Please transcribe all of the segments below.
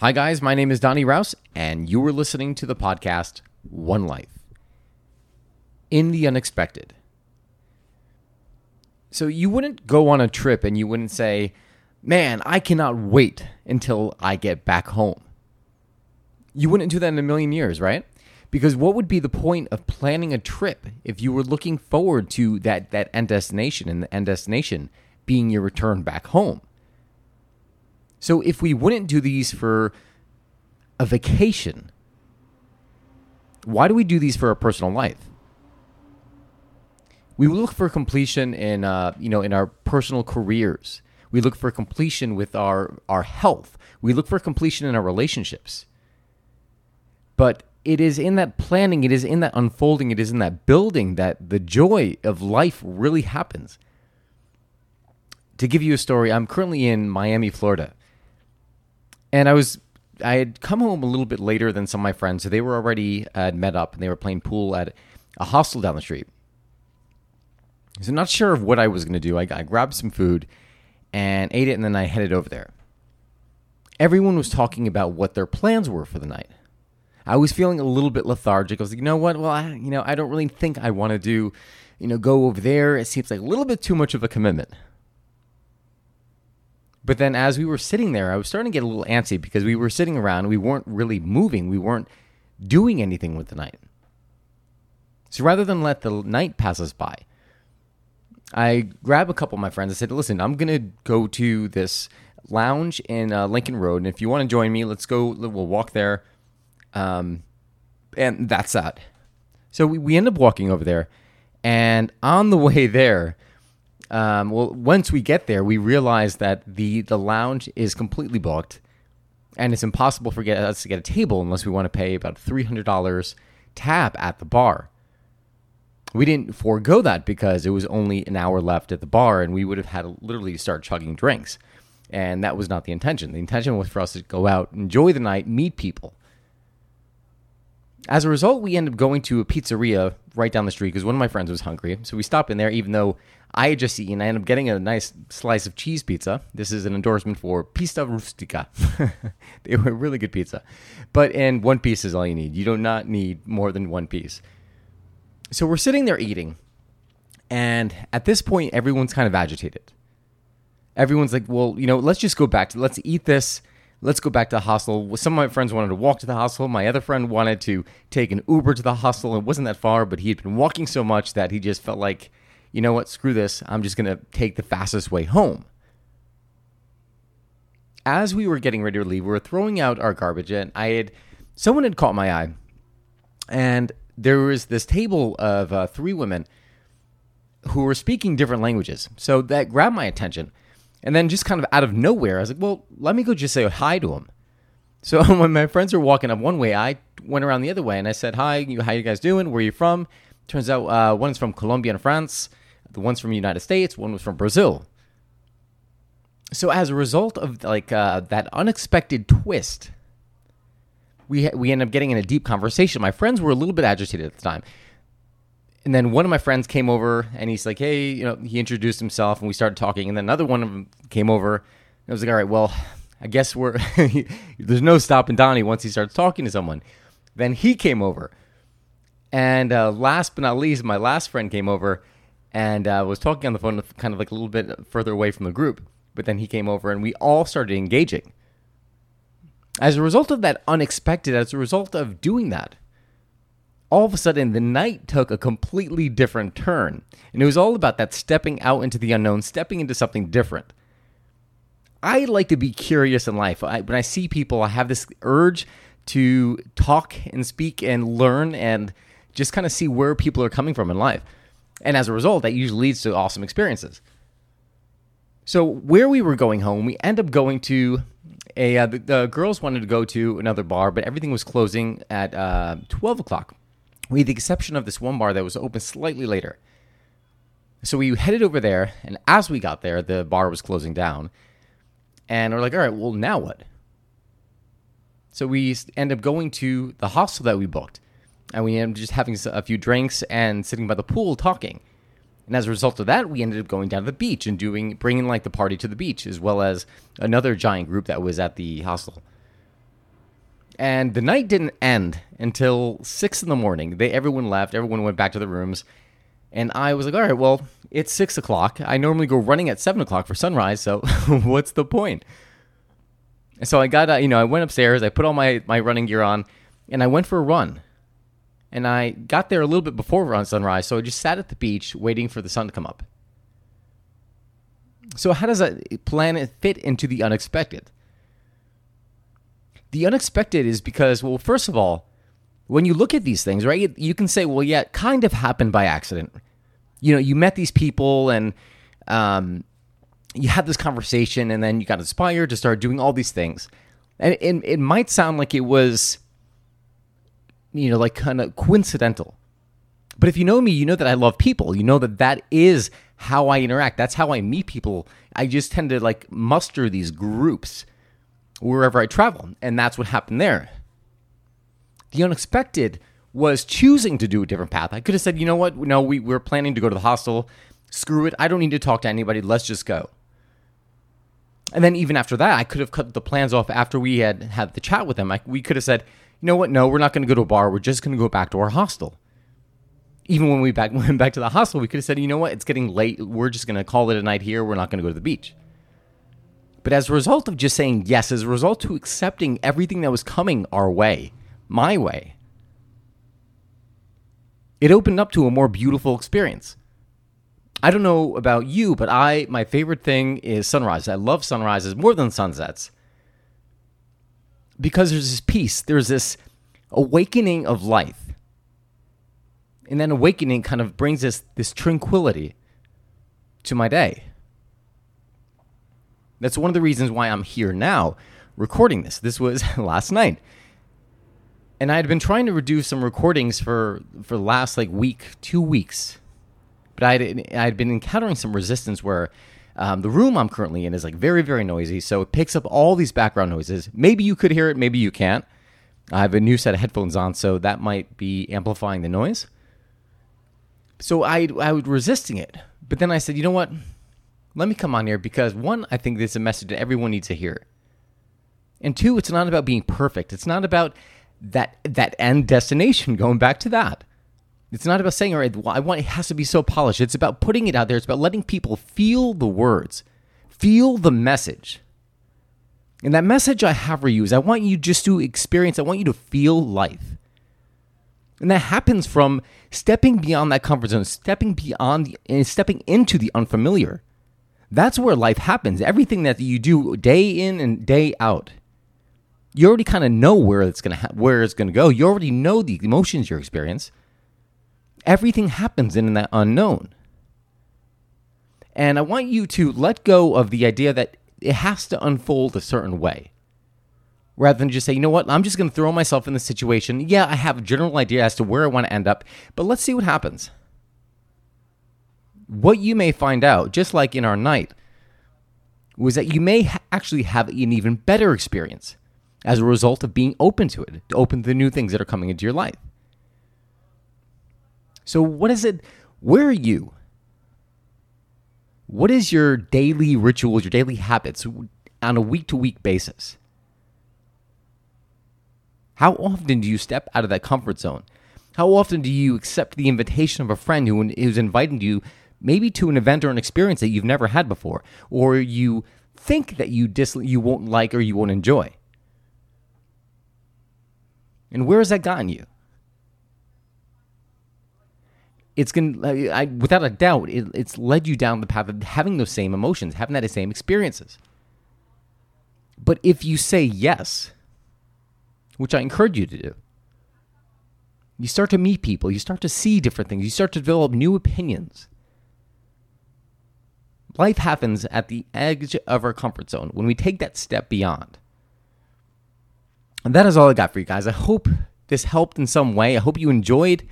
Hi, guys. My name is Donny Raus, and you are listening to the podcast One Life in the Unexpected. So, you wouldn't go on a trip and you wouldn't say, Man, I cannot wait until I get back home. You wouldn't do that in a million years, right? Because what would be the point of planning a trip if you were looking forward to that, that end destination and the end destination being your return back home? So if we wouldn't do these for a vacation, why do we do these for our personal life? We look for completion in, uh, you know, in our personal careers. We look for completion with our, our health. We look for completion in our relationships. But it is in that planning, it is in that unfolding, it is in that building that the joy of life really happens. To give you a story, I'm currently in Miami, Florida and I was I had come home a little bit later than some of my friends, so they were already uh, had met up and they were playing pool at a hostel down the street. So not sure of what I was going to do. I, I grabbed some food and ate it, and then I headed over there. Everyone was talking about what their plans were for the night. I was feeling a little bit lethargic. I was like, you know what? Well, I, you know, I don't really think I want to do, you know, go over there. It seems like a little bit too much of a commitment. But then as we were sitting there, I was starting to get a little antsy because we were sitting around we weren't really moving. We weren't doing anything with the night. So rather than let the night pass us by, I grabbed a couple of my friends. I said, listen, I'm going to go to this lounge in uh, Lincoln Road. And if you want to join me, let's go. We'll walk there. Um, and that's that. So we, we end up walking over there. And on the way there, um, well, once we get there, we realize that the the lounge is completely booked, and it's impossible for get, us to get a table unless we want to pay about three hundred dollars tab at the bar. We didn't forego that because it was only an hour left at the bar, and we would have had to literally start chugging drinks, and that was not the intention. The intention was for us to go out, enjoy the night, meet people. As a result, we ended up going to a pizzeria right down the street because one of my friends was hungry. So we stopped in there, even though I had just eaten. I ended up getting a nice slice of cheese pizza. This is an endorsement for Pizza Rustica. they were really good pizza. But and one piece is all you need. You do not need more than one piece. So we're sitting there eating. And at this point, everyone's kind of agitated. Everyone's like, well, you know, let's just go back to let's eat this. Let's go back to the hostel. Some of my friends wanted to walk to the hostel. My other friend wanted to take an Uber to the hostel. It wasn't that far, but he had been walking so much that he just felt like you know what, screw this. I'm just going to take the fastest way home. As we were getting ready to leave, we were throwing out our garbage, and I had someone had caught my eye, and there was this table of uh, three women who were speaking different languages. So that grabbed my attention. And then just kind of out of nowhere, I was like, well, let me go just say hi to them. So when my friends were walking up one way, I went around the other way and I said, hi, how you guys doing? Where are you from? Turns out uh, one's from Colombia and France. The one's from the United States, one was from Brazil. So as a result of like uh, that unexpected twist, we ha- we ended up getting in a deep conversation. My friends were a little bit agitated at the time, and then one of my friends came over and he's like, "Hey, you know," he introduced himself and we started talking. And then another one of them came over. And I was like, "All right, well, I guess we're there's no stopping Donny once he starts talking to someone." Then he came over, and uh, last but not least, my last friend came over and uh, was talking on the phone, kind of like a little bit further away from the group. But then he came over, and we all started engaging. As a result of that unexpected, as a result of doing that, all of a sudden the night took a completely different turn. And it was all about that stepping out into the unknown, stepping into something different. I like to be curious in life. I, when I see people, I have this urge to talk and speak and learn and just kind of see where people are coming from in life. And as a result, that usually leads to awesome experiences. So where we were going home, we end up going to a uh, the, the, girls wanted to go to another bar, but everything was closing at uh, twelve o'clock, with the exception of this one bar that was open slightly later. So we headed over there, and as we got there, the bar was closing down, and we're like, all right, well now what? So we end up going to the hostel that we booked and we ended up just having a few drinks and sitting by the pool talking. And as a result of that, we ended up going down to the beach and doing bringing like the party to the beach, as well as another giant group that was at the hostel. And the night didn't end until six in the morning. They everyone left, everyone went back to their rooms. And I was like, all right, well, it's six o'clock. I normally go running at seven o'clock for sunrise, so what's the point? So I got, uh, you know, I went upstairs, I put all my, my running gear on, and I went for a run. And I got there a little bit before sunrise, so I just sat at the beach waiting for the sun to come up. So, how does a planet fit into the unexpected? The unexpected is because, well, first of all, when you look at these things, right, you can say, well, yeah, it kind of happened by accident. You know, you met these people and um, you had this conversation, and then you got inspired to start doing all these things. And it, it might sound like it was, you know, like kind of coincidental. But if you know me, you know that I love people. You know that that is how I interact. That's how I meet people. I just tend to like muster these groups wherever I travel. And that's what happened there. The unexpected was choosing to do a different path. I could have said, you know what? No, we, we're planning to go to the hostel. Screw it. I don't need to talk to anybody. Let's just go. And then even after that, I could have cut the plans off after we had had the chat with them. I, we could have said, you know what? No, we're not going to go to a bar. We're just going to go back to our hostel. Even when we back, went back to the hostel, we could have said, you know what? It's getting late. We're just going to call it a night here. We're not going to go to the beach. But as a result of just saying yes, as a result to accepting everything that was coming our way, my way, it opened up to a more beautiful experience. I don't know about you, but I my favorite thing is sunrise. I love sunrises more than sunsets. Because there's this peace, there's this awakening of life. And then awakening kind of brings us this tranquility to my day. That's one of the reasons why I'm here now recording this. This was last night. And I had been trying to reduce some recordings for for the last like week, 2 weeks. But I had I had been encountering some resistance where um, the room I'm currently in is like very very noisy, so it picks up all these background noises. Maybe you could hear it, maybe you can't. I have a new set of headphones on, so that might be amplifying the noise. So I I was resisting it, but then I said, you know what? let me come on here because one, I think this is a message that everyone needs to hear. And two, it's not about being perfect. It's not about that that end destination. Going back to that, it's not about saying, "All right, I want it has to be so polished." It's about putting it out there. It's about letting people feel the words, feel the message. And that message I have for you is I want you just to experience. I want you to feel life. And that happens from stepping beyond that comfort zone, stepping beyond and stepping into the unfamiliar. That's where life happens. Everything that you do day in and day out, you already kind of know where it's gonna ha- where it's gonna go. You already know the emotions you experience. Everything happens in that unknown. And I want you to let go of the idea that it has to unfold a certain way. Rather than just say, you know what, I'm just going to throw myself in the situation. Yeah, I have a general idea as to where I want to end up, but let's see what happens what you may find out, just like in our night, was that you may ha- actually have an even better experience as a result of being open to it, to open to the new things that are coming into your life. So, what is it? Where are you? What is your daily rituals, your daily habits on a week to week basis? How often do you step out of that comfort zone? How often do you accept the invitation of a friend who is inviting you maybe to an event or an experience that you've never had before, or you think that you dis- you won't like or you won't enjoy. And where has that gotten you? It's going uh, I, without a doubt, it, it's led you down the path of having those same emotions, having that same experiences. But if you say yes, which I encourage you to do, you start to meet people, you start to see different things, you start to develop new opinions. Life happens at the edge of our comfort zone when we take that step beyond. And that is all I got for you guys. I hope this helped in some way. I hope you enjoyed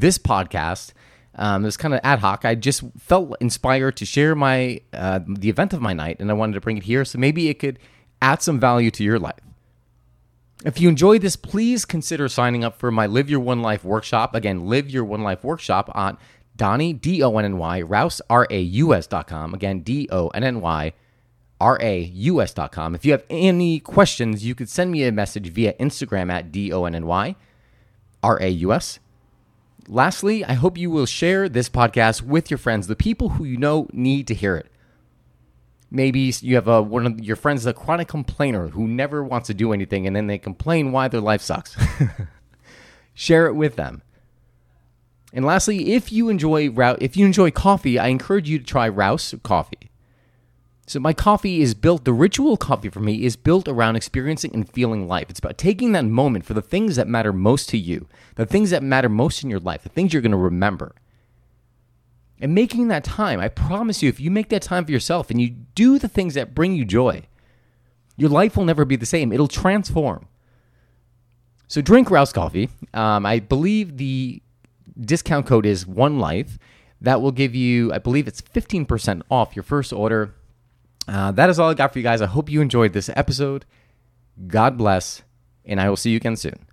this podcast. Um, it was kind of ad hoc. I just felt inspired to share my uh, the event of my night, and I wanted to bring it here so maybe it could add some value to your life. If you enjoyed this, please consider signing up for my Live Your One Life workshop. Again, Live Your One Life workshop on Donny, D O N N Y, Raus, R A U S dot com. Again, D O N N Y, R A U S dot com. If you have any questions, you could send me a message via Instagram at D-O-N-N-Y, R-A-U-S. Lastly, I hope you will share this podcast with your friends, the people who you know need to hear it. Maybe you have a, one of your friends, a chronic complainer who never wants to do anything, and then they complain why their life sucks. share it with them. And lastly, if you enjoy if you enjoy coffee, I encourage you to try Raus coffee. So my coffee is built, the ritual coffee for me is built around experiencing and feeling life. It's about taking that moment for the things that matter most to you, the things that matter most in your life, the things you're going to remember. And making that time, I promise you, if you make that time for yourself and you do the things that bring you joy, your life will never be the same. It'll transform. So drink Raus coffee. Um, I believe the discount code is One Life. That will give you, I believe it's 15% off your first order. Uh, that is all I got for you guys. I hope you enjoyed this episode. God bless, and I will see you again soon.